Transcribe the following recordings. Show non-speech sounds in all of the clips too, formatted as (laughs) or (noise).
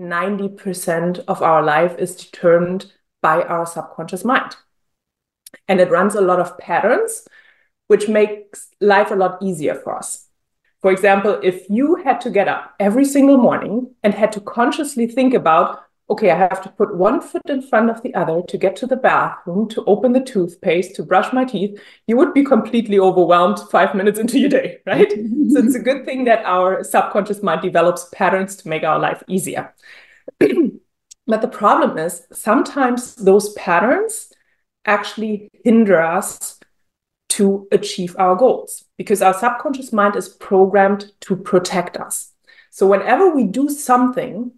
90% of our life is determined by our subconscious mind. And it runs a lot of patterns, which makes life a lot easier for us. For example, if you had to get up every single morning and had to consciously think about, okay, I have to put one foot in front of the other to get to the bathroom, to open the toothpaste, to brush my teeth, you would be completely overwhelmed five minutes into your day, (laughs) right? so it's a good thing that our subconscious mind develops patterns to make our life easier. (clears throat) but the problem is sometimes those patterns actually hinder us to achieve our goals because our subconscious mind is programmed to protect us. So whenever we do something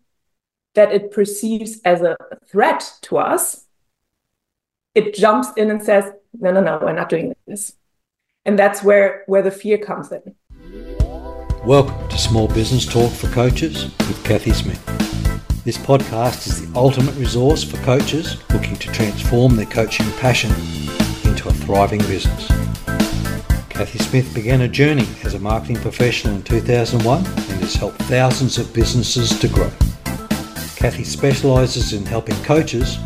that it perceives as a threat to us, it jumps in and says, no, no, no, we're not doing this. And that's where, where the fear comes in. Welcome to Small Business Talk for Coaches with Cathy Smith. This podcast is the ultimate resource for coaches looking to transform their coaching passion into a thriving business. Cathy Smith began a journey as a marketing professional in 2001 and has helped thousands of businesses to grow. Cathy specialises in helping coaches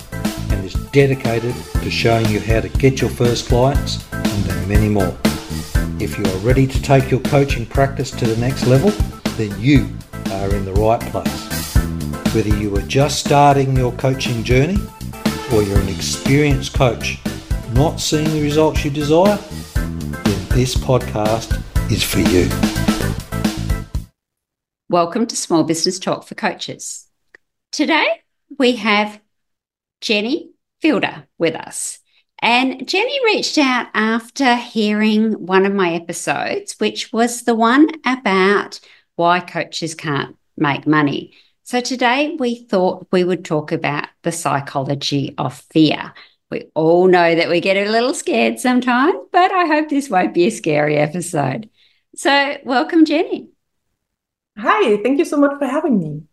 and is dedicated to showing you how to get your first clients and many more. If you are ready to take your coaching practice to the next level, then you are in the right place. Whether you are just starting your coaching journey or you're an experienced coach not seeing the results you desire, then this podcast is for you. Welcome to Small Business Talk for Coaches. Today we have Jenny Fidder with us. And Jenny reached out after hearing one of my episodes, which was the one about why coaches can't make money. So today we thought we would talk about the psychology of fear. We all know that we get a little scared sometimes, but I hope this won't be a scary episode. So, welcome, Jenny. Hi, thank you so much for having me.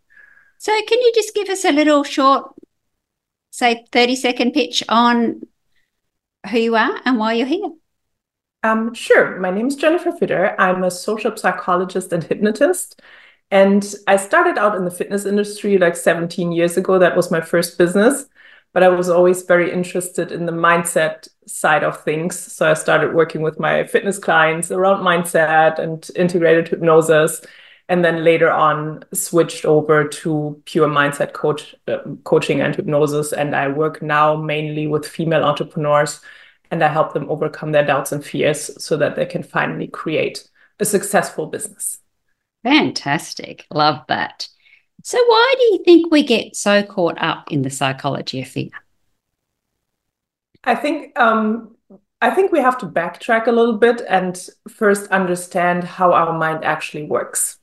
So, can you just give us a little short, say, 30 second pitch on who you are and why you're here? Um, sure. My name is Jennifer Fidder. I'm a social psychologist and hypnotist. And I started out in the fitness industry like 17 years ago. That was my first business. But I was always very interested in the mindset side of things. So I started working with my fitness clients around mindset and integrated hypnosis and then later on switched over to pure mindset coach uh, coaching and hypnosis. And i work now mainly with female entrepreneurs and i help them overcome their doubts and fears so that they can finally create a successful business. Fantastic. Love that. So why do you think we get so caught up in the psychology of fear? I think um, I think we have to backtrack a little bit and first understand how our mind actually works.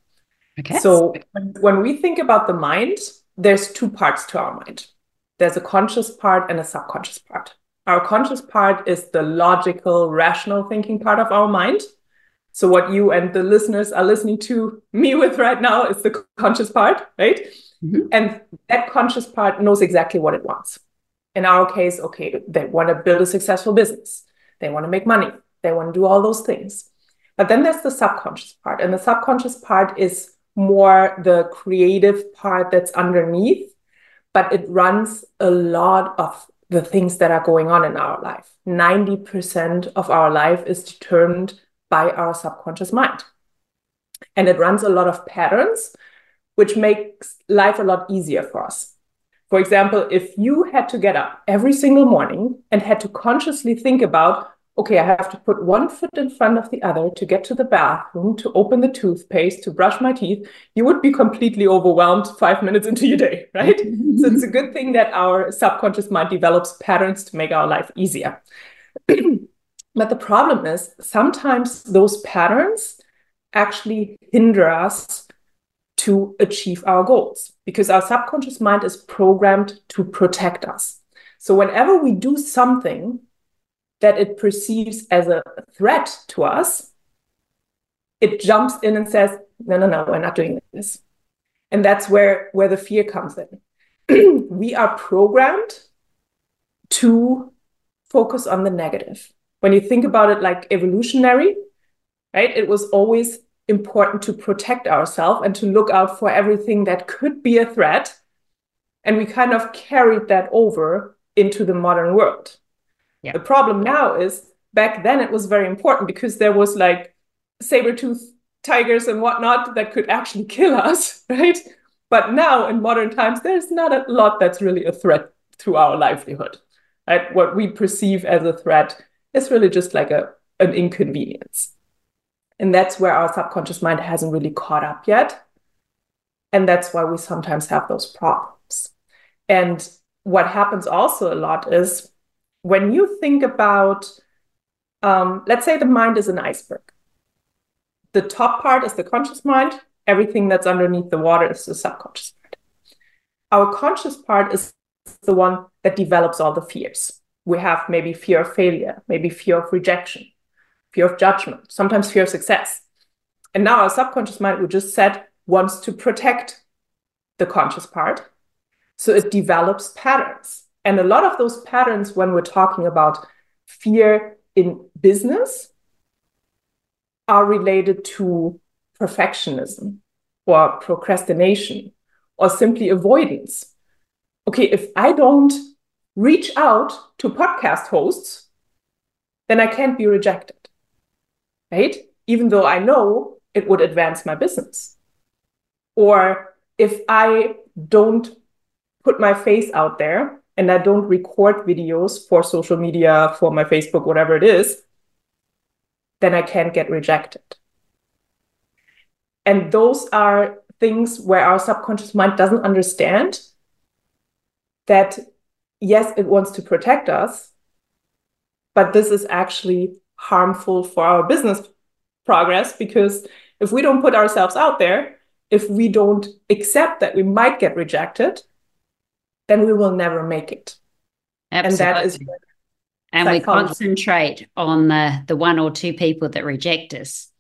Okay. So when we think about the mind, there's two parts to our mind. There's a conscious part and a subconscious part. Our conscious part is the logical, rational thinking part of our mind. So what you and the listeners are listening to me with right now is the conscious part, right? Mm-hmm. And that conscious part knows exactly what it wants. In our case, okay, they want to build a successful business. They want to make money. They want to do all those things. But then there's the subconscious part. And the subconscious part is more the creative part that's underneath, but it runs a lot of the things that are going on in our life. 90% of our life is determined by our subconscious mind. And it runs a lot of patterns, which makes life a lot easier for us. For example, if you had to get up every single morning and had to consciously think about okay, I have to put one foot in front of the other to get to the bathroom, to open the toothpaste, to brush my teeth, you would be completely overwhelmed five minutes into your day, (laughs) right? so it's a good thing that our subconscious mind develops patterns to make our life easier. (clears throat) but the problem is sometimes those patterns actually hinder us to achieve our goals because our subconscious mind is programmed to protect us. So whenever we do something that it perceives as a threat to us, it jumps in and says, no, no, no, we're not doing this. And that's where, where the fear comes in. (clears throat) we are programmed to focus on the negative. When you think about it like evolutionary, right, it was always important to protect ourselves and to look out for everything that could be a threat And we kind of carried that over into the modern world. Yeah. The problem now is back then it was very important because there was like saber tooth tigers and whatnot that could actually kill us, (laughs) right? But now in modern times, there's not a lot that's really a threat to our livelihood. Right? What we perceive as a threat is really just like a, an inconvenience. And that's where our subconscious mind hasn't really caught up yet. And that's why we sometimes have those problems. And what happens also a lot is when you think about, um, let's say the mind is an iceberg. The top part is the conscious mind, everything that's underneath the water is the subconscious mind. Our conscious part is the one that develops all the fears. We have maybe fear of failure, maybe fear of rejection, fear of judgment, sometimes fear of success. And now our subconscious mind, we just said, wants to protect the conscious part. So it develops patterns. And a lot of those patterns, when we're talking about fear in business, are related to perfectionism or procrastination or simply avoidance. Okay, if I don't reach out to podcast hosts, then I can't be rejected, right? Even though I know it would advance my business. Or if I don't put my face out there and I don't record videos for social media, for my Facebook, whatever it is, then I can't get rejected. And those are things where our subconscious mind doesn't understand that, yes, it wants to protect us, but this is actually harmful for our business progress because if we don't put ourselves out there, if we don't accept that we might get rejected, then we will never make it. Absolutely. And that is and we concentrate on the the one or two people that reject us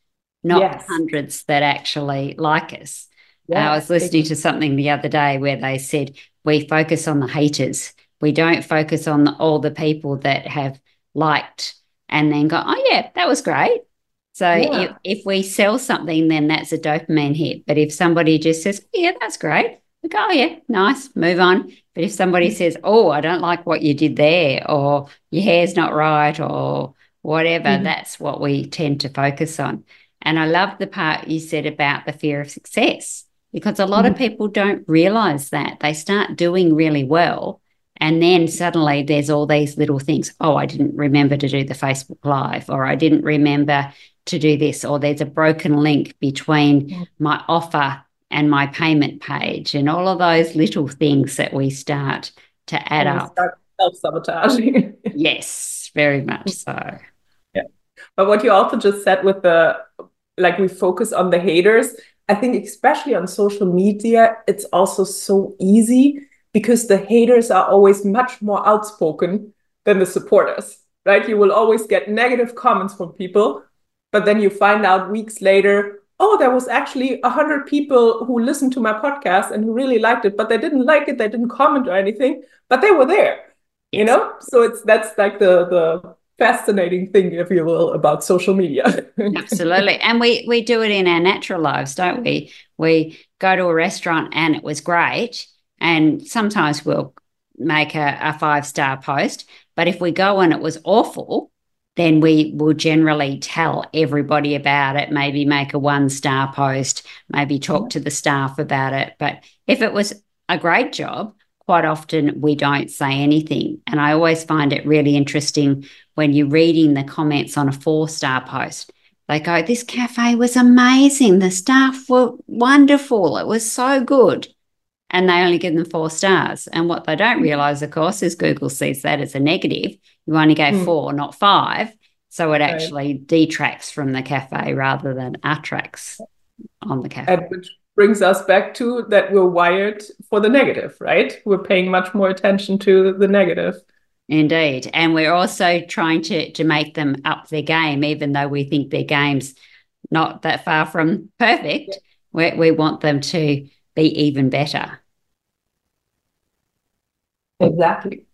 not yes. hundreds that actually like us yes. i was listening to something the other day where they said we focus on the haters we don't focus on the, all the people that have liked and then go oh yeah that was great so yeah. if, if we sell something then that's a dopamine hit but if somebody just says yeah that's great oh, yeah, nice, move on. But if somebody mm. says, oh, I don't like what you did there, or your hair's not right, or whatever, mm that's what we tend to focus on. And I love the part you said about the fear of success, because a lot mm of people don't realize that. They start doing really well. And then suddenly there's all these little things. Oh, I didn't remember to do the Facebook Live, or I didn't remember to do this, or there's a broken link between my offer and my payment page and all of those little things that we start to add up. Self sabotaging. (laughs) yes, very much so. Yeah. But what you also just said with the like we focus on the haters, I think especially on social media, it's also so easy because the haters are always much more outspoken than the supporters, right? You will always get negative comments from people, but then you find out weeks later, oh, there was actually a hundred people who listened to my podcast and who really liked it, but they didn't like it, they didn't comment or anything, but they were there. Yes. You know, so it's that's like the the fascinating thing, if you will, about social media. (laughs) Absolutely, and we we do it in our natural lives, don't we? We go to a restaurant and it was great, and sometimes we'll make a, a five star post, but if we go and it was awful, then we will generally tell everybody about it, maybe make a one star post, maybe talk mm-hmm. to the staff about it. But if it was a great job, quite often we don't say anything. And I always find it really interesting when you're reading the comments on a four star post. They go, This cafe was amazing. The staff were wonderful. It was so good. And they only give them four stars. And what they don't realize, of course, is Google sees that as a negative you only gave mm. four, not five. So it actually right. detracts from the cafe rather than attracts on the cafe. And which brings us back to that we're wired for the negative, right? We're paying much more attention to the negative. Indeed. And we're also trying to, to make them up their game, even though we think their game's not that far from perfect. We, we want them to be even better. Exactly.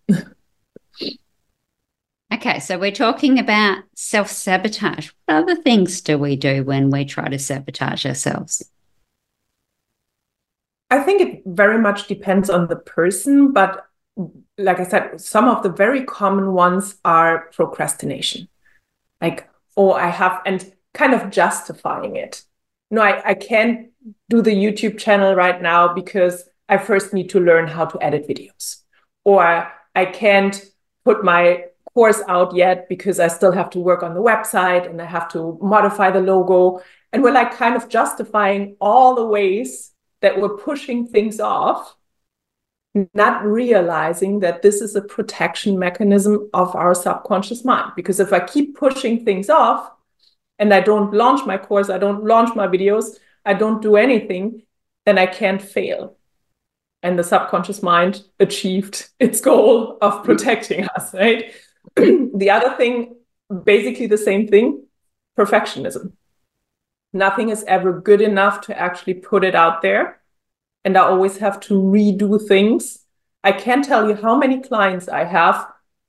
Okay, so we're talking about self sabotage. What other things do we do when we try to sabotage ourselves? I think it very much depends on the person, but like I said, some of the very common ones are procrastination. Like, oh, I have, and kind of justifying it. No, I, I can't do the YouTube channel right now because I first need to learn how to edit videos. Or I can't put my course out yet because I still have to work on the website and I have to modify the logo. And we're like kind of justifying all the ways that we're pushing things off, not realizing that this is a protection mechanism of our subconscious mind. Because if I keep pushing things off and I don't launch my course, I don't launch my videos, I don't do anything, then I can't fail. And the subconscious mind achieved its goal of mm-hmm. protecting us, right? (clears throat) the other thing, basically the same thing perfectionism nothing is ever good enough to actually put it out there. And I always have to redo things. I can't tell you how many clients I have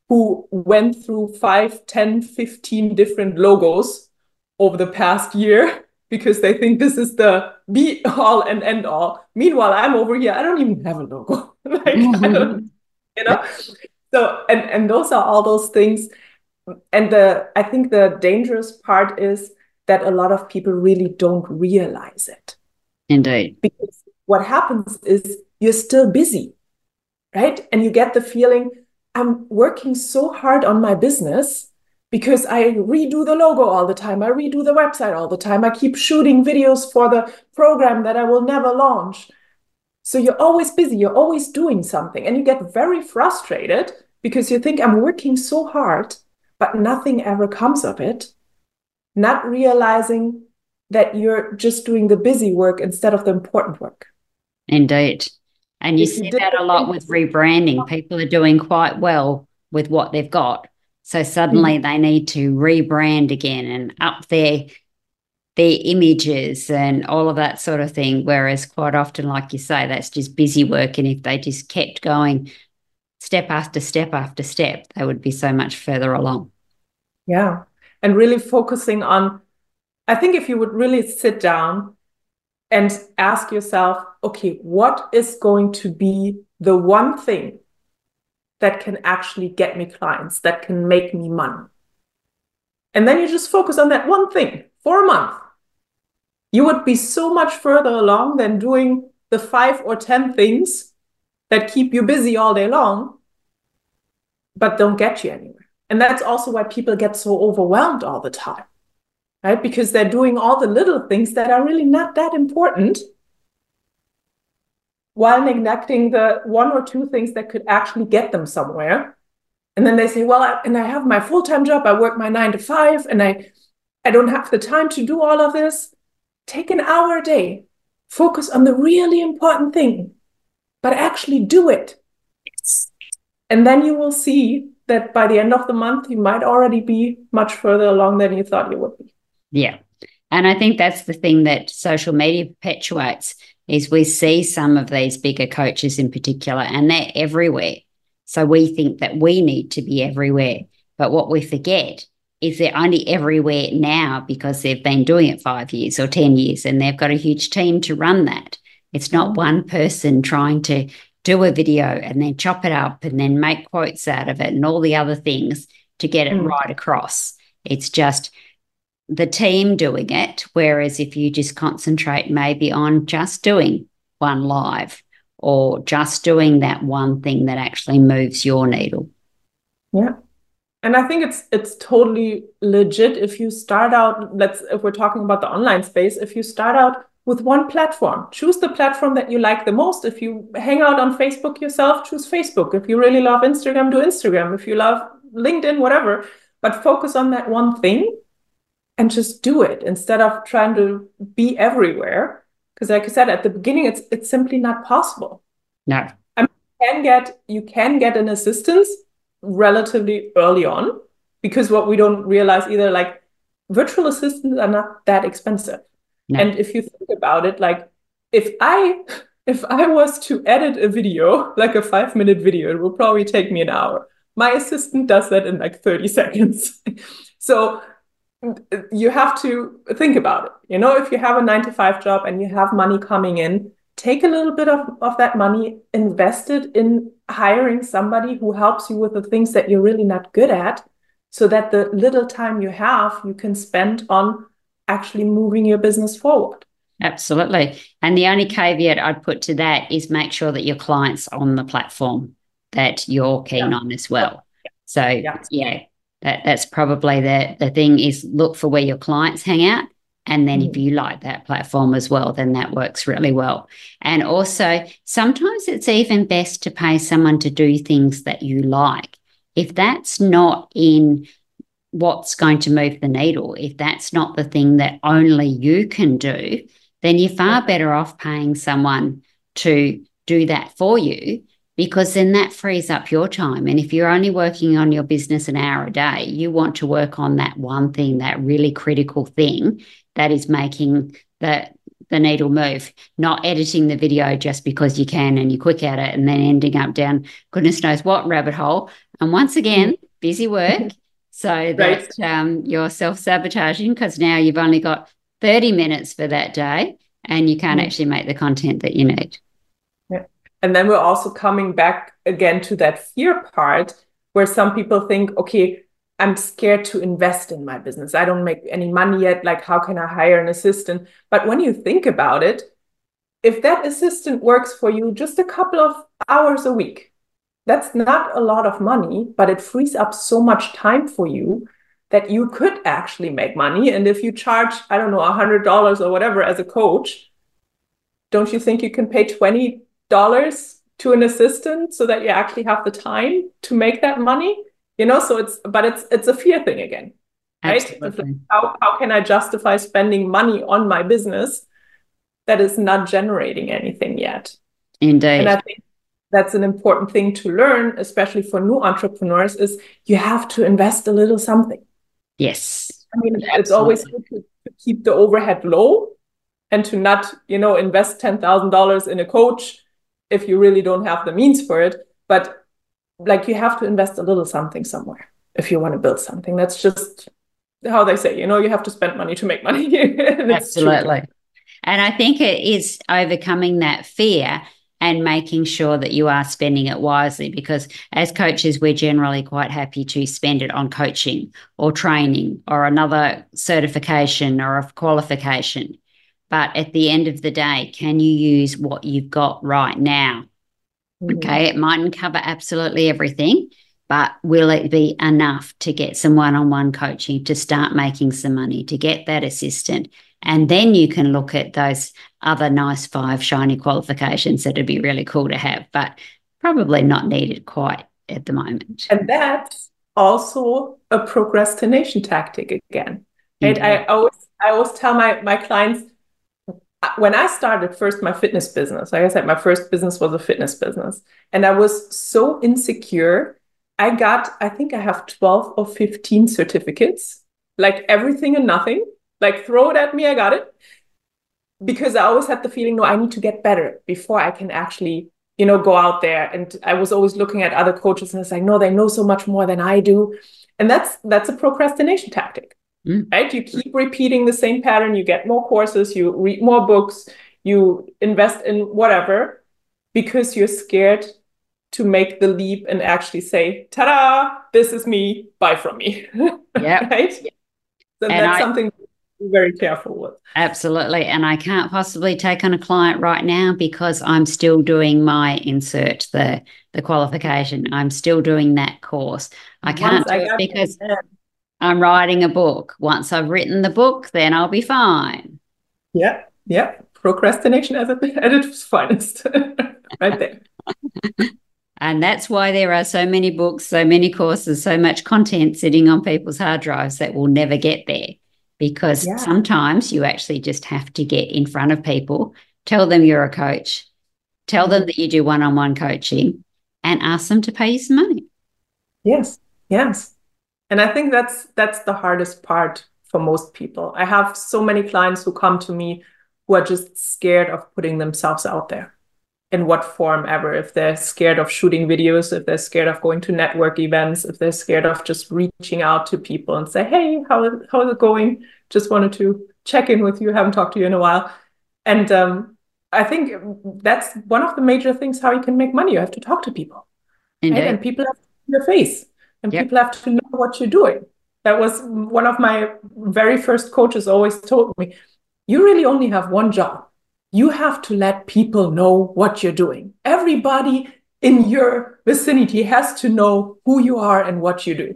who went through 5, 10, 15 different logos over the past year (laughs) because they think this is the be all and end all. Meanwhile, I'm over here, I don't even have a logo. (laughs) like, mm-hmm. you know? So, and, and those are all those things. And the, I think the dangerous part is that a lot of people really don't realize it. Indeed. Because what happens is you're still busy, right? And you get the feeling, I'm working so hard on my business because I redo the logo all the time. I redo the website all the time. I keep shooting videos for the program that I will never launch. So you're always busy, you're always doing something, and you get very frustrated because you think, I'm working so hard, but nothing ever comes of it not realizing that you're just doing the busy work instead of the important work. Indeed. And you if see you that a lot with rebranding. People are doing quite well with what they've got. So suddenly mm-hmm. they need to rebrand again and up their their images and all of that sort of thing. Whereas quite often, like you say, that's just busy work. And if they just kept going step after step after step, they would be so much further along. Yeah and really focusing on i think if you would really sit down and ask yourself okay what is going to be the one thing that can actually get me clients that can make me money. And then you just focus on that one thing for a month. You would be so much further along than doing the five or ten things that keep you busy all day long but don't get you anywhere. And that's also why people get so overwhelmed all the time, right? Because they're doing all the little things that are really not that important while neglecting the one or two things that could actually get them somewhere. And then they say, well, I, and I have my full time job, I work my nine to five, and I, I don't have the time to do all of this. Take an hour a day, focus on the really important thing, but actually do it. Yes. And then you will see that by the end of the month, you might already be much further along than you thought you would be. Yeah. And I think that's the thing that social media perpetuates is we see some of these bigger coaches in particular and they're everywhere. So we think that we need to be everywhere. But what we forget is they're only everywhere now because they've been doing it five years or 10 years and they've got a huge team to run that. It's not one person trying to do a video and then chop it up and then make quotes out of it and all the other things to get it mm. right across. It's just the team doing it. Whereas if you just concentrate maybe on just doing one live or just doing that one thing that actually moves your needle. Yeah. And I think it's it's totally legit if you start out, let's if we're talking about the online space, if you start out with one platform. Choose the platform that you like the most. If you hang out on Facebook yourself, choose Facebook. If you really love Instagram, do Instagram. If you love LinkedIn, whatever, but focus on that one thing and just do it instead of trying to be everywhere. Because like I said at the beginning, it's it's simply not possible. No. I mean, you can get you can get an assistance relatively early on because what we don't realize either, like virtual assistants are not that expensive. No. And if you think about it, like if I (laughs) if I was to edit a video, like a five minute video, it will probably take me an hour. My assistant does that in like 30 (laughs) seconds. so you have to think about it. You know, if you have a nine to five job and you have money coming in, take a little bit of, of that money, invest it in hiring somebody who helps you with the things that you're really not good at, so that the little time you have, you can spend on actually moving your business forward. Absolutely. And the only caveat I'd put to that is make sure that your client's on the platform that you're keen yeah. on as well. So yeah. yeah, that, that's probably the, the thing is look for where your clients hang out. And then mm. if you like that platform as well, then that works really well. And also sometimes it's even best to pay someone to do things that you like. If that's not in what's going to move the needle, if that's not the thing that only you can do, then you're far better off paying someone to do that for you because then that frees up your time. And if you're only working on your business an hour a day, you want to work on that one thing, that really critical thing that is making the the needle move, not editing the video just because you can and you're quick at it and then ending up down goodness knows what rabbit hole. And once again, busy work. (laughs) So that right. um, you're self sabotaging because now you've only got 30 minutes for that day and you can't mm. actually make the content that you need. And then we're also coming back again to that fear part where some people think, okay, I'm scared to invest in my business. I don't make any money yet. Like, how can I hire an assistant? But when you think about it, if that assistant works for you just a couple of hours a week, that's not a lot of money, but it frees up so much time for you that you could actually make money. And if you charge, I don't know, a hundred dollars or whatever as a coach, don't you think you can pay twenty dollars to an assistant so that you actually have the time to make that money? You know, so it's but it's it's a fear thing again. Right? Like, how, how can I justify spending money on my business that is not generating anything yet? Indeed. And I think that's an important thing to learn, especially for new entrepreneurs, is you have to invest a little something. Yes. I mean, Absolutely. it's always good to, to, keep the overhead low and to not, you know, invest $10,000 in a coach if you really don't have the means for it. But like you have to invest a little something somewhere if you want to build something. That's just how they say, you know, you have to spend money to make money. (laughs) Absolutely. And I think it is overcoming that fear and making sure that you are spending it wisely because as coaches we're generally quite happy to spend it on coaching or training or another certification or a qualification but at the end of the day can you use what you've got right now mm-hmm. okay it mightn't cover absolutely everything but will it be enough to get some one-on-one coaching to start making some money to get that assistant and then you can look at those other nice five shiny qualifications that would be really cool to have, but probably not needed quite at the moment. And that's also a procrastination tactic again. Right? Mm-hmm. I always I always tell my my clients when I started first my fitness business, like I said, my first business was a fitness business. And I was so insecure. I got, I think I have 12 or 15 certificates, like everything and nothing. Like throw it at me, I got it. Because I always had the feeling, no, I need to get better before I can actually, you know, go out there. And I was always looking at other coaches and it's like, no, they know so much more than I do. And that's that's a procrastination tactic. Mm. Right? You keep repeating the same pattern, you get more courses, you read more books, you invest in whatever because you're scared to make the leap and actually say, ta-da, this is me, buy from me. (laughs) Yeah. right? So and that's I, something very careful with. Absolutely. And I can't possibly take on a client right now because I'm still doing my insert the the qualification. I'm still doing that course. I can't Once do I it because I'm writing a book. Once I've written the book, then I'll be fine. Yeah. Yeah. Procrastination at, at its finest. (laughs) right there. (laughs) And that's why there are so many books, so many courses, so much content sitting on people's hard drives that will never get there because yeah. sometimes you actually just have to get in front of people, tell them you're a coach, tell mm-hmm. them that you do one on one coaching, and ask them to pay you some money. Yes, yes. And I think that's that's the hardest part for most people. I have so many clients who come to me who are just scared of putting themselves out there in what form ever. If they're scared of shooting videos, if they're scared of going to network events, if they're scared of just reaching out to people and say, hey, how, how is it going? Just wanted to check in with you. Haven't talked to you in a while. And um, I think that's one of the major things how you can make money. You have to talk to people. Right? And people have to see your face and yep. people have to know what you're doing. That was one of my very first coaches always told me, you really only have one job. You have to let people know what you're doing. Everybody in your vicinity has to know who you are and what you do.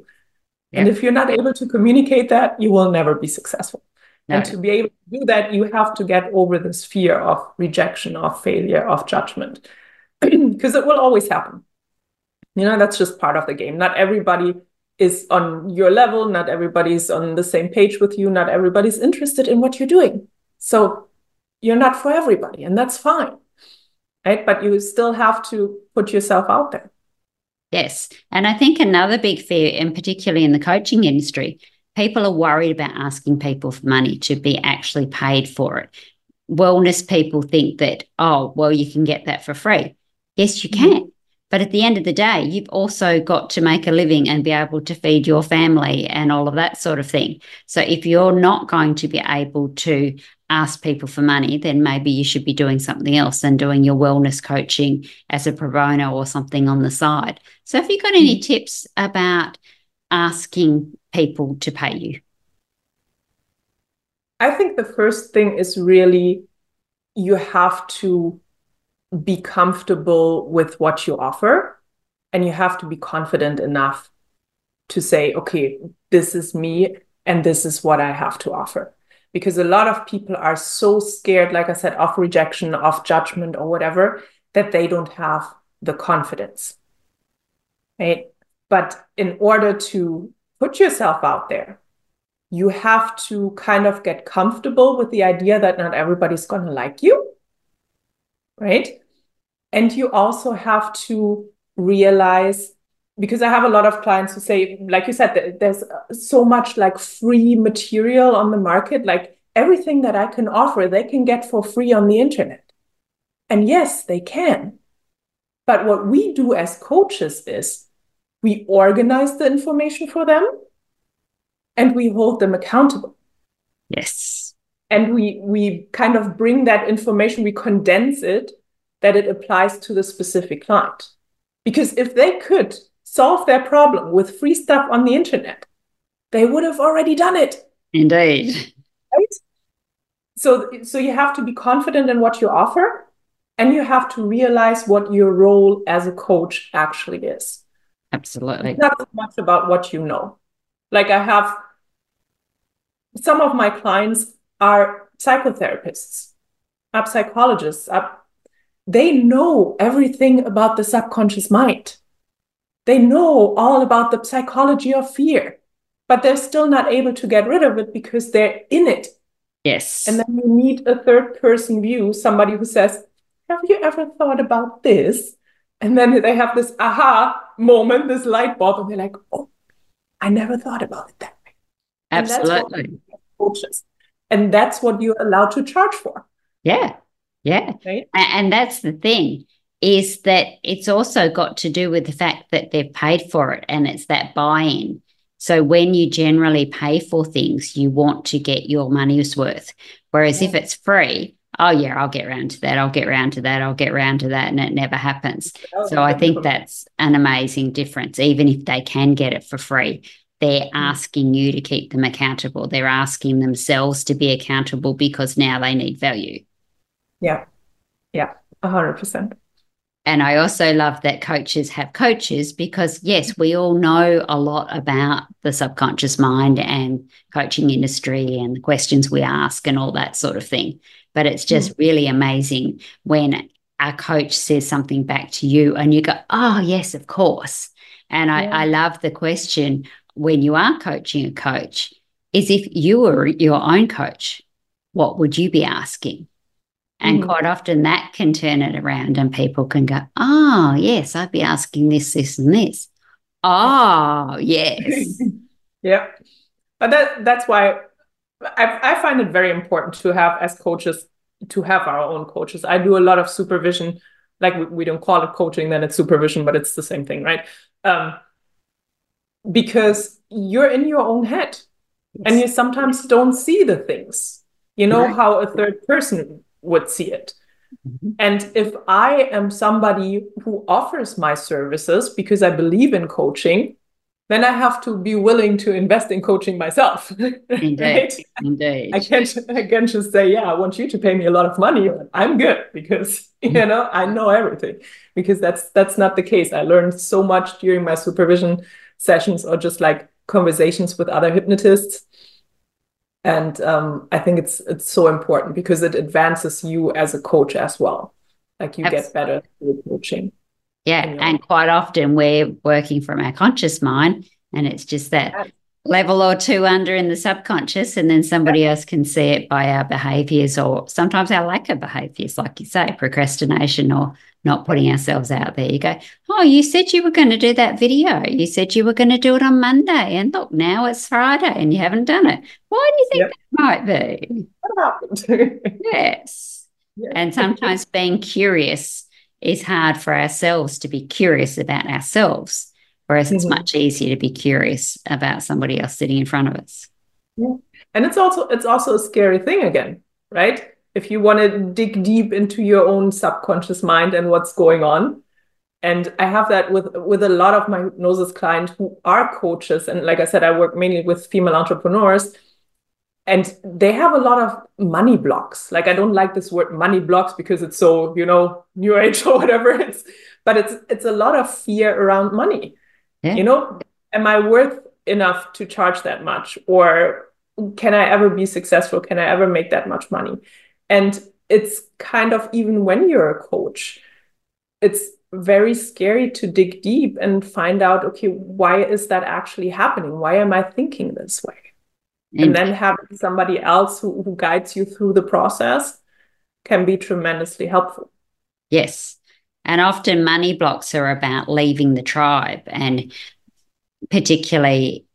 Yep. And if you're not able to communicate that, you will never be successful. No. And to be able to do that, you have to get over this fear of rejection, of failure, of judgment, (clears throat) because it will always happen. You know, that's just part of the game. Not everybody is on your level, not everybody's on the same page with you, not everybody's interested in what you're doing. So you're not for everybody, and that's fine. Right. But you still have to put yourself out there. Yes. And I think another big fear, and particularly in the coaching industry, people are worried about asking people for money to be actually paid for it. Wellness people think that, oh, well, you can get that for free. Yes, you mm-hmm. can. But at the end of the day, you've also got to make a living and be able to feed your family and all of that sort of thing. So if you're not going to be able to ask people for money, then maybe you should be doing something else and doing your wellness coaching as a pro bono or something on the side. So have you got any mm-hmm. tips about asking people to pay you? I think the first thing is really you have to be comfortable with what you offer and you have to be confident enough to say, okay, this is me and this is what I have to offer. Because a lot of people are so scared, like I said, of rejection, of judgment, or whatever, that they don't have the confidence. Right. But in order to put yourself out there, you have to kind of get comfortable with the idea that not everybody's going to like you. Right. And you also have to realize because I have a lot of clients who say, like you said, there's uh, so much like free material on the market, like everything that I can offer, they can get for free on the internet. And yes, they can. But what we do as coaches is we organize the information for them and we hold them accountable. Yes. And we we kind of bring that information, we condense it that it applies to the specific client. Because if they could solve their problem with free stuff on the internet, they would have already done it. Indeed. Right? So, so you have to be confident in what you offer and you have to realize what your role as a coach actually is. Absolutely. It's not so much about what you know. Like I have some of my clients are psychotherapists, are psychologists, are they know everything about the subconscious mind. They know all about the psychology of fear, but they're still not able to get rid of it because they're in it. Yes. And then you need a third person view, somebody who says, Have you ever thought about this? And then they have this aha moment, this light bulb, and they're like, Oh, I never thought about it that way. Absolutely. And that's, and that's what you're allowed to charge for. Yeah. Yeah. Right. And that's the thing is that it's also got to do with the fact that they've paid for it and it's that buy in. So when you generally pay for things, you want to get your money's worth. Whereas yeah. if it's free, oh yeah, I'll get around to that, I'll get around to that, I'll get around to that, and it never happens. Oh, so I think that's an amazing difference. Even if they can get it for free, they're mm. asking you to keep them accountable. They're asking themselves to be accountable because now they need value. Yeah. Yeah. A hundred percent. And I also love that coaches have coaches because, yes, we all know a lot about the subconscious mind and coaching industry and the questions we ask and all that sort of thing. But it's just mm. really amazing when our coach says something back to you and you go, oh, yes, of course. And yeah. I, I love the question when you are coaching a coach is if you were your own coach, what would you be asking? And mm. quite often that can turn it around and people can go, oh, yes, I'd be asking this, this, and this. Oh, yes. (laughs) yeah. But that that's why I, I find it very important to have as coaches to have our own coaches. I do a lot of supervision. Like we, we don't call it coaching, then it's supervision, but it's the same thing, right? Um, because you're in your own head yes. and you sometimes don't see the things. You know right. how a third person would see it. Mm-hmm. And if I am somebody who offers my services because I believe in coaching, then I have to be willing to invest in coaching myself. (laughs) Indeed. right? Indeed. I can't I can't just say, yeah, I want you to pay me a lot of money. I'm good because (laughs) you mm-hmm. know I know everything. Because that's that's not the case. I learned so much during my supervision sessions or just like conversations with other hypnotists. And um, I think it's it's so important because it advances you as a coach as well. Like you Absolutely. get better through coaching. Yeah. And quite often we're working from our conscious mind, and it's just that level or two under in the subconscious. And then somebody yeah. else can see it by our behaviors or sometimes our lack of behaviors, like you say, procrastination or not putting ourselves out there. You go, Oh, you said you were going to do that video. You said you were going to do it on Monday. And look, now it's Friday and you haven't done it. Why do you think yep. that might be? What happened? (laughs) yes. Yeah. And sometimes being curious is hard for ourselves to be curious about ourselves, whereas mm-hmm. it's much easier to be curious about somebody else sitting in front of us. Yeah. And it's also it's also a scary thing again, right? If you want to dig deep into your own subconscious mind and what's going on. And I have that with with a lot of my hypnosis clients who are coaches. And like I said, I work mainly with female entrepreneurs. And they have a lot of money blocks. Like i don't like this word money blocks because it's so you know new age or whatever it's but it's it's a lot of fear around money. Yeah. you know am i worth enough to charge that much? Or can i ever be successful? Can i ever make that much money and it's kind of even when you're a coach it's very scary to dig deep and find out okay why is that actually happening why am i thinking this way and then having somebody else who, who guides you through the process can be tremendously helpful. Yes. And often money blocks are about leaving the tribe and particularly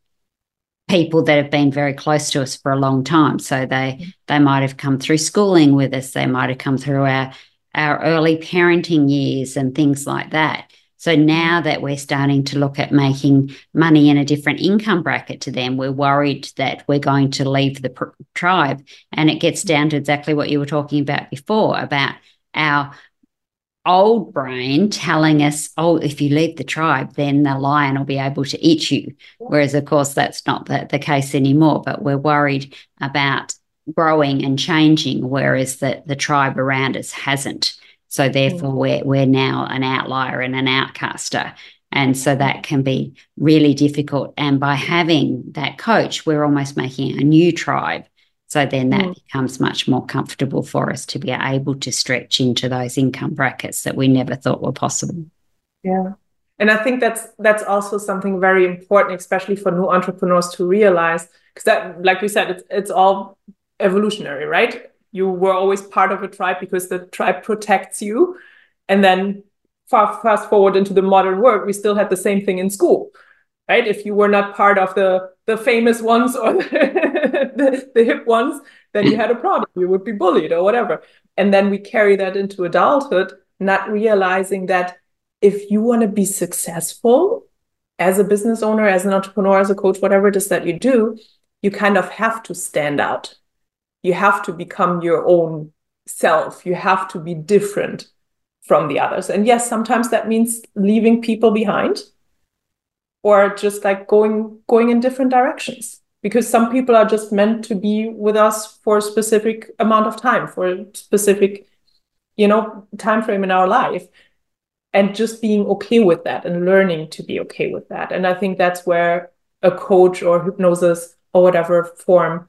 people that have been very close to us for a long time. So they mm-hmm. they might have come through schooling with us, they might have come through our our early parenting years and things like that. So now that we're starting to look at making money in a different income bracket to them, we're worried that we're going to leave the pr- tribe. And it gets down to exactly what you were talking about before about our old brain telling us, oh, if you leave the tribe, then the lion will be able to eat you. Whereas, of course, that's not the, the case anymore. But we're worried about growing and changing, whereas the, the tribe around us hasn't. So therefore, mm. we're we're now an outlier and an outcaster. And so that can be really difficult. And by having that coach, we're almost making a new tribe. So then that mm. becomes much more comfortable for us to be able to stretch into those income brackets that we never thought were possible. Yeah. And I think that's that's also something very important, especially for new entrepreneurs to realize, because that, like we said, it's it's all evolutionary, right? you were always part of a tribe because the tribe protects you. And then far, fast forward into the modern world, we still had the same thing in school, right? If you were not part of the the famous ones or (laughs) (laughs) the, the, hip ones, then you had a problem. You would be bullied or whatever. And then we carry that into adulthood, not realizing that if you want to be successful as a business owner, as an entrepreneur, as a coach, whatever it is that you do, you kind of have to stand out you have to become your own self you have to be different from the others and yes sometimes that means leaving people behind or just like going going in different directions because some people are just meant to be with us for a specific amount of time for a specific you know time frame in our life and just being okay with that and learning to be okay with that and i think that's where a coach or hypnosis or whatever form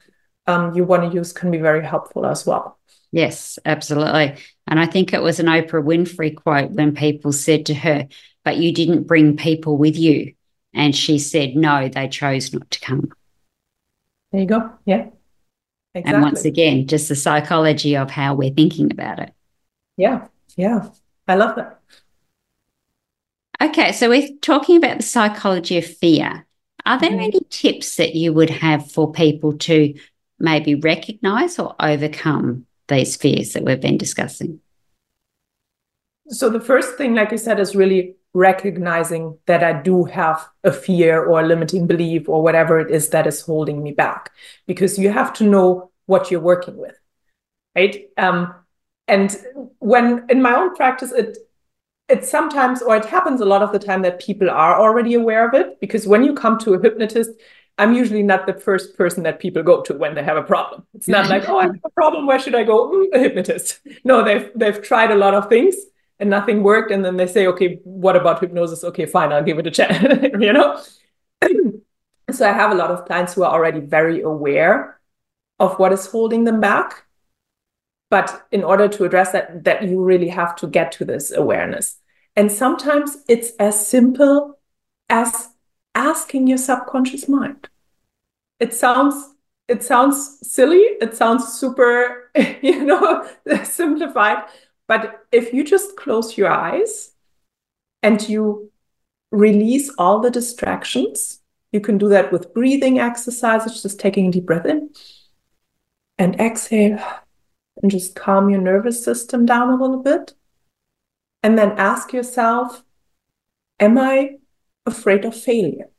um, you want to use can be very helpful as well. Yes, absolutely. And I think it was an Oprah Winfrey quote when people said to her, But you didn't bring people with you. And she said, No, they chose not to come. There you go. Yeah. Exactly. And once again, just the psychology of how we're thinking about it. Yeah. Yeah. I love that. Okay. So we're talking about the psychology of fear. Are there mm-hmm. any tips that you would have for people to maybe recognize or overcome these fears that we've been discussing? So, the first thing, like you said, is really recognizing that I do have a fear or a limiting belief or whatever it is that is holding me back, because you have to know what you're working with, right? Um, and when in my own practice, it it sometimes or it happens a lot of the time that people are already aware of it because when you come to a hypnotist i'm usually not the first person that people go to when they have a problem. It's not like oh i have a problem. Where should i go? Mm, a hypnotist. No they've they've tried a lot of things and nothing worked and then they say okay what about hypnosis? Okay fine i'll give it a chance (laughs) you know? (clears throat) So i have a lot of clients who are already very aware of what is holding them back but in order to address that that you really have to get to this awareness. And sometimes it's as simple as asking your subconscious mind. It sounds it sounds silly it sounds super (laughs) you know (laughs) simplified but if you just close your eyes and you release all the distractions you can do that with breathing exercises just taking a deep breath in and exhale and just calm your nervous system down a little bit. And then ask yourself, Am I afraid of failure?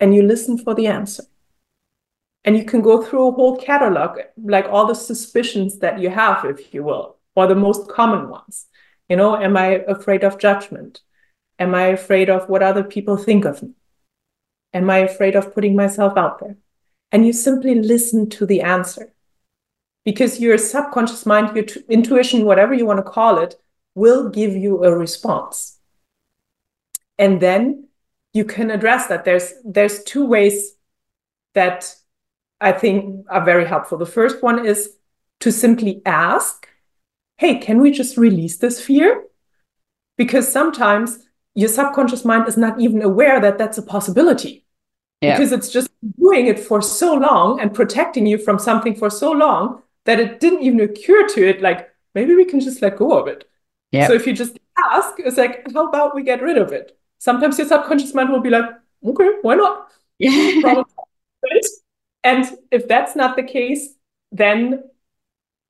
And you listen for the answer. And you can go through a whole catalog, like all the suspicions that you have, if you will, or the most common ones. You know, am I afraid of judgment? Am I afraid of what other people think of me? Am I afraid of putting myself out there? And you simply listen to the answer because your subconscious mind, your intuition, whatever you want to call it, will give you a response. And then you can address that. There's there's two ways that I think are very helpful. The first one is to simply ask, "Hey, can we just release this fear?" Because sometimes your subconscious mind is not even aware that that's a possibility. Yeah. Because it's just doing it for so long and protecting you from something for so long that it didn't even occur to it like maybe we can just let go of it yeah so if you just ask it's like how about we get rid of it sometimes your subconscious mind will be like okay why not (laughs) yeah and if that's not the case then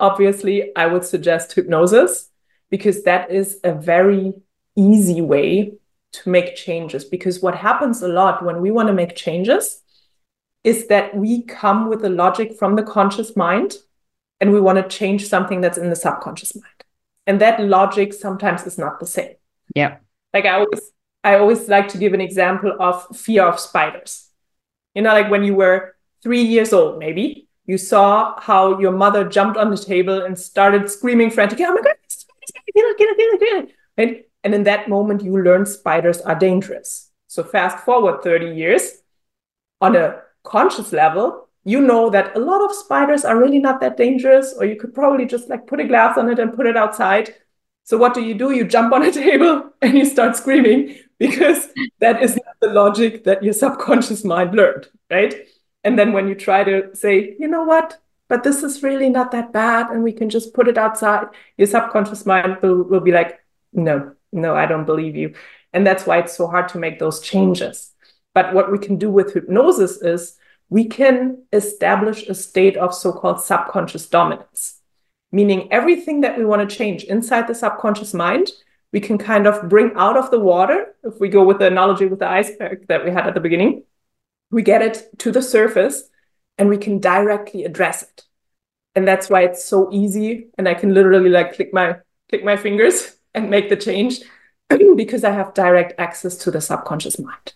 obviously i would suggest hypnosis because that is a very easy way to make changes. Because what happens a lot when we want to make changes is that we come with a logic from the conscious mind and we want to change something that's in the subconscious mind. And that logic sometimes is not the same. Yeah. Like i always i always like to give an example of fear of spiders. You know like when you were three years old maybe you saw how your mother jumped on the table and started screaming frantically oh my god get it, get it, get it, get it. Right? and in that moment you learn spiders are dangerous so fast forward 30 years on a conscious level you know that a lot of spiders are really not that dangerous, or you could probably just like put a glass on it and put it outside. So what do you do? You jump on a (laughs) table and you start screaming because that is not the logic that your subconscious mind learned, right? And then when you try to say, you know what, but this is really not that bad and we can just put it outside, your subconscious mind will, will be like, no, no, I don't believe you. And that's why it's so hard to make those changes. But what we can do with hypnosis is we can establish a state of so called subconscious dominance, meaning everything that we want to change inside the subconscious mind, we can kind of bring out of the water. If we go with the analogy with the iceberg that we had at the beginning, we get it to the surface and we can directly address it. And that's why it's so easy. And I can literally like click my click my fingers (laughs) and make the change (clears throat) because I have direct access to the subconscious mind.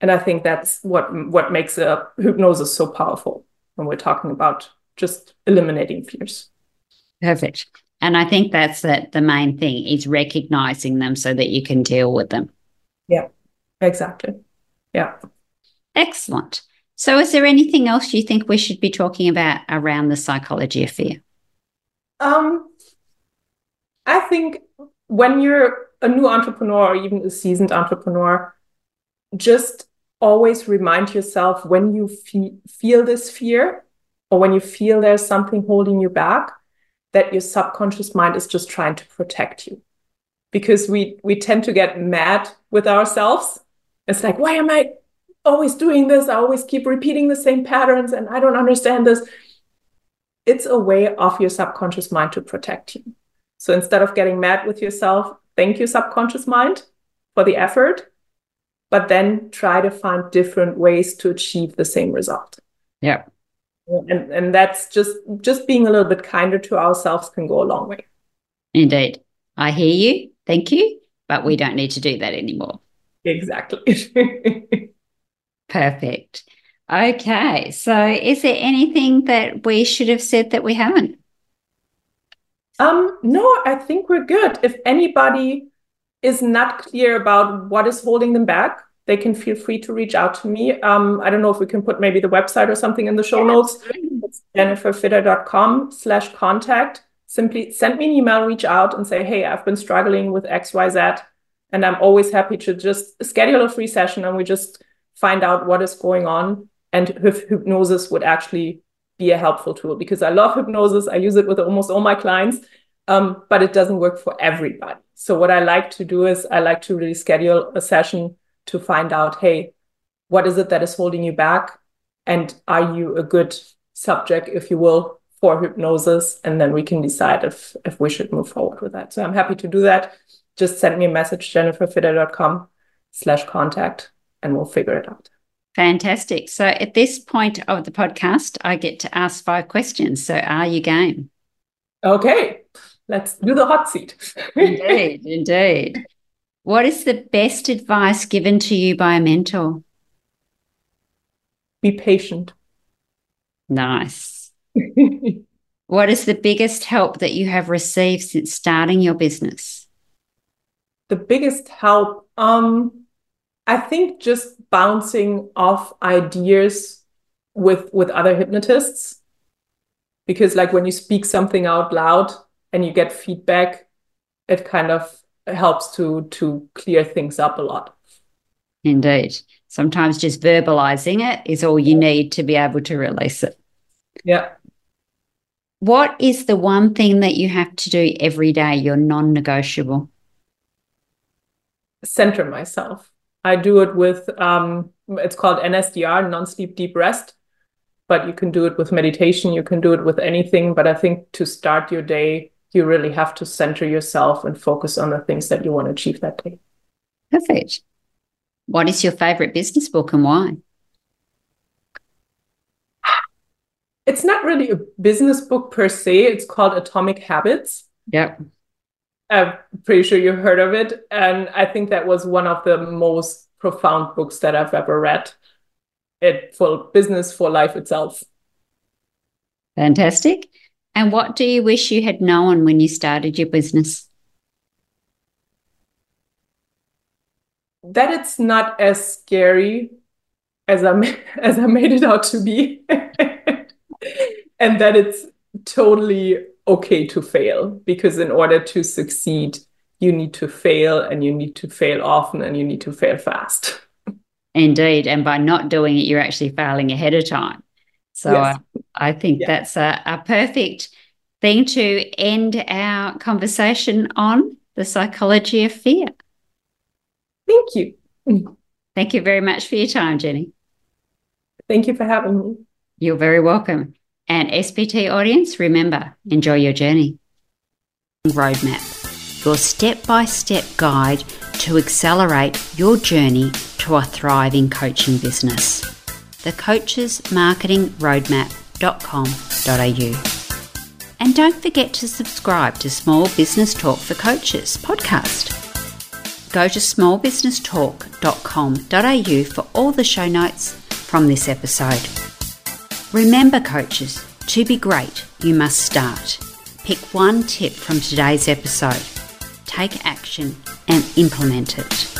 And I think that's what what makes a hypnosis so powerful when we're talking about just eliminating fears. Perfect. And I think that's the, the main thing is recognizing them so that you can deal with them. Yeah, exactly. Yeah. Excellent. So, is there anything else you think we should be talking about around the psychology of fear? Um, I think when you're a new entrepreneur or even a seasoned entrepreneur, just always remind yourself when you fe- feel this fear or when you feel there's something holding you back that your subconscious mind is just trying to protect you because we we tend to get mad with ourselves it's like why am i always doing this i always keep repeating the same patterns and i don't understand this. It's a way of your subconscious mind to protect you. So instead of getting mad with yourself thank your subconscious mind for the effort but then try to find different ways to achieve the same result. Yeah. and and that's just just being a little bit kinder to ourselves can go a long way. Indeed. I hear you. Thank you. But we don't need to do that anymore. Exactly (laughs) perfect okay so is there anything that we should have said that we haven't um no i think we're good if anybody is not clear about what is holding them back they can feel free to reach out to me. Um, I don't know if we can put maybe the website or something in the show yeah, notes. It's jenniferfidder.com slash contact. Simply send me an email, reach out and say, hey, I've been struggling with XYZ. And I'm always happy to just schedule a free session and we just find out what is going on and if hypnosis would actually be a helpful tool because I love hypnosis. I use it with almost all my clients, um, but it doesn't work for everybody. So what I like to do is I like to really schedule a session to find out, hey, what is it that is holding you back? And are you a good subject, if you will, for hypnosis? And then we can decide if if we should move forward with that. So I'm happy to do that. Just send me a message, jenniferfidder.com slash contact, and we'll figure it out. Fantastic. So at this point of the podcast, I get to ask five questions. So are you game? Okay. Let's do the hot seat. indeed, (laughs) indeed. What is the best advice given to you by a mentor? Be patient. Nice. (laughs) what is the biggest help that you have received since starting your business? The biggest help, um, I think just bouncing off ideas with with other hypnotists. Because like when you speak something out loud and you get feedback, it kind of helps to to clear things up a lot. Indeed. Sometimes just verbalizing it is all you need to be able to release it. Yeah. What is the one thing that you have to do every day, your non negotiable? Center myself. I do it with, um, it's called NSDR, non sleep deep rest, but you can do it with meditation, you can do it with anything. But I think to start your day, you really have to center yourself and focus on the things that you want to achieve that day. Perfect. What is your favorite business book and why? It's not really a business book per se. It's called Atomic Habits. Yep. I'm pretty sure you heard of it. And I think that was one of the most profound books that I've ever read. It for business, for life itself. Fantastic. And what do you wish you had known when you started your business? That it's not as scary as I (laughs) as I made it out to be, (laughs) and that it's totally okay to fail because in order to succeed, you need to fail, and you need to fail often, and you need to fail fast. Indeed, and by not doing it, you're actually failing ahead of time. So yes. I, I think yeah. that's a, a perfect thing to end our conversation on the psychology of fear. Thank you. Thank you very much for your time, Jenny. Thank you for having me. You're very welcome. And SBT audience, remember, enjoy your journey. Roadmap, your step by step guide to accelerate your journey to a thriving coaching business the Coaches Marketing coachesmarketingroadmap.com.au. And don't forget to subscribe to Small Business Talk for Coaches podcast. Go to smallbusinesstalk.com.au for all the show notes from this episode. Remember, coaches, to be great, you must start. Pick one tip from today's episode, take action, and implement it.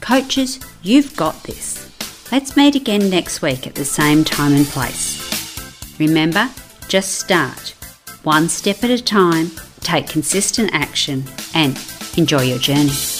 Coaches, you've got this. Let's meet again next week at the same time and place. Remember, just start, one step at a time, take consistent action, and enjoy your journey.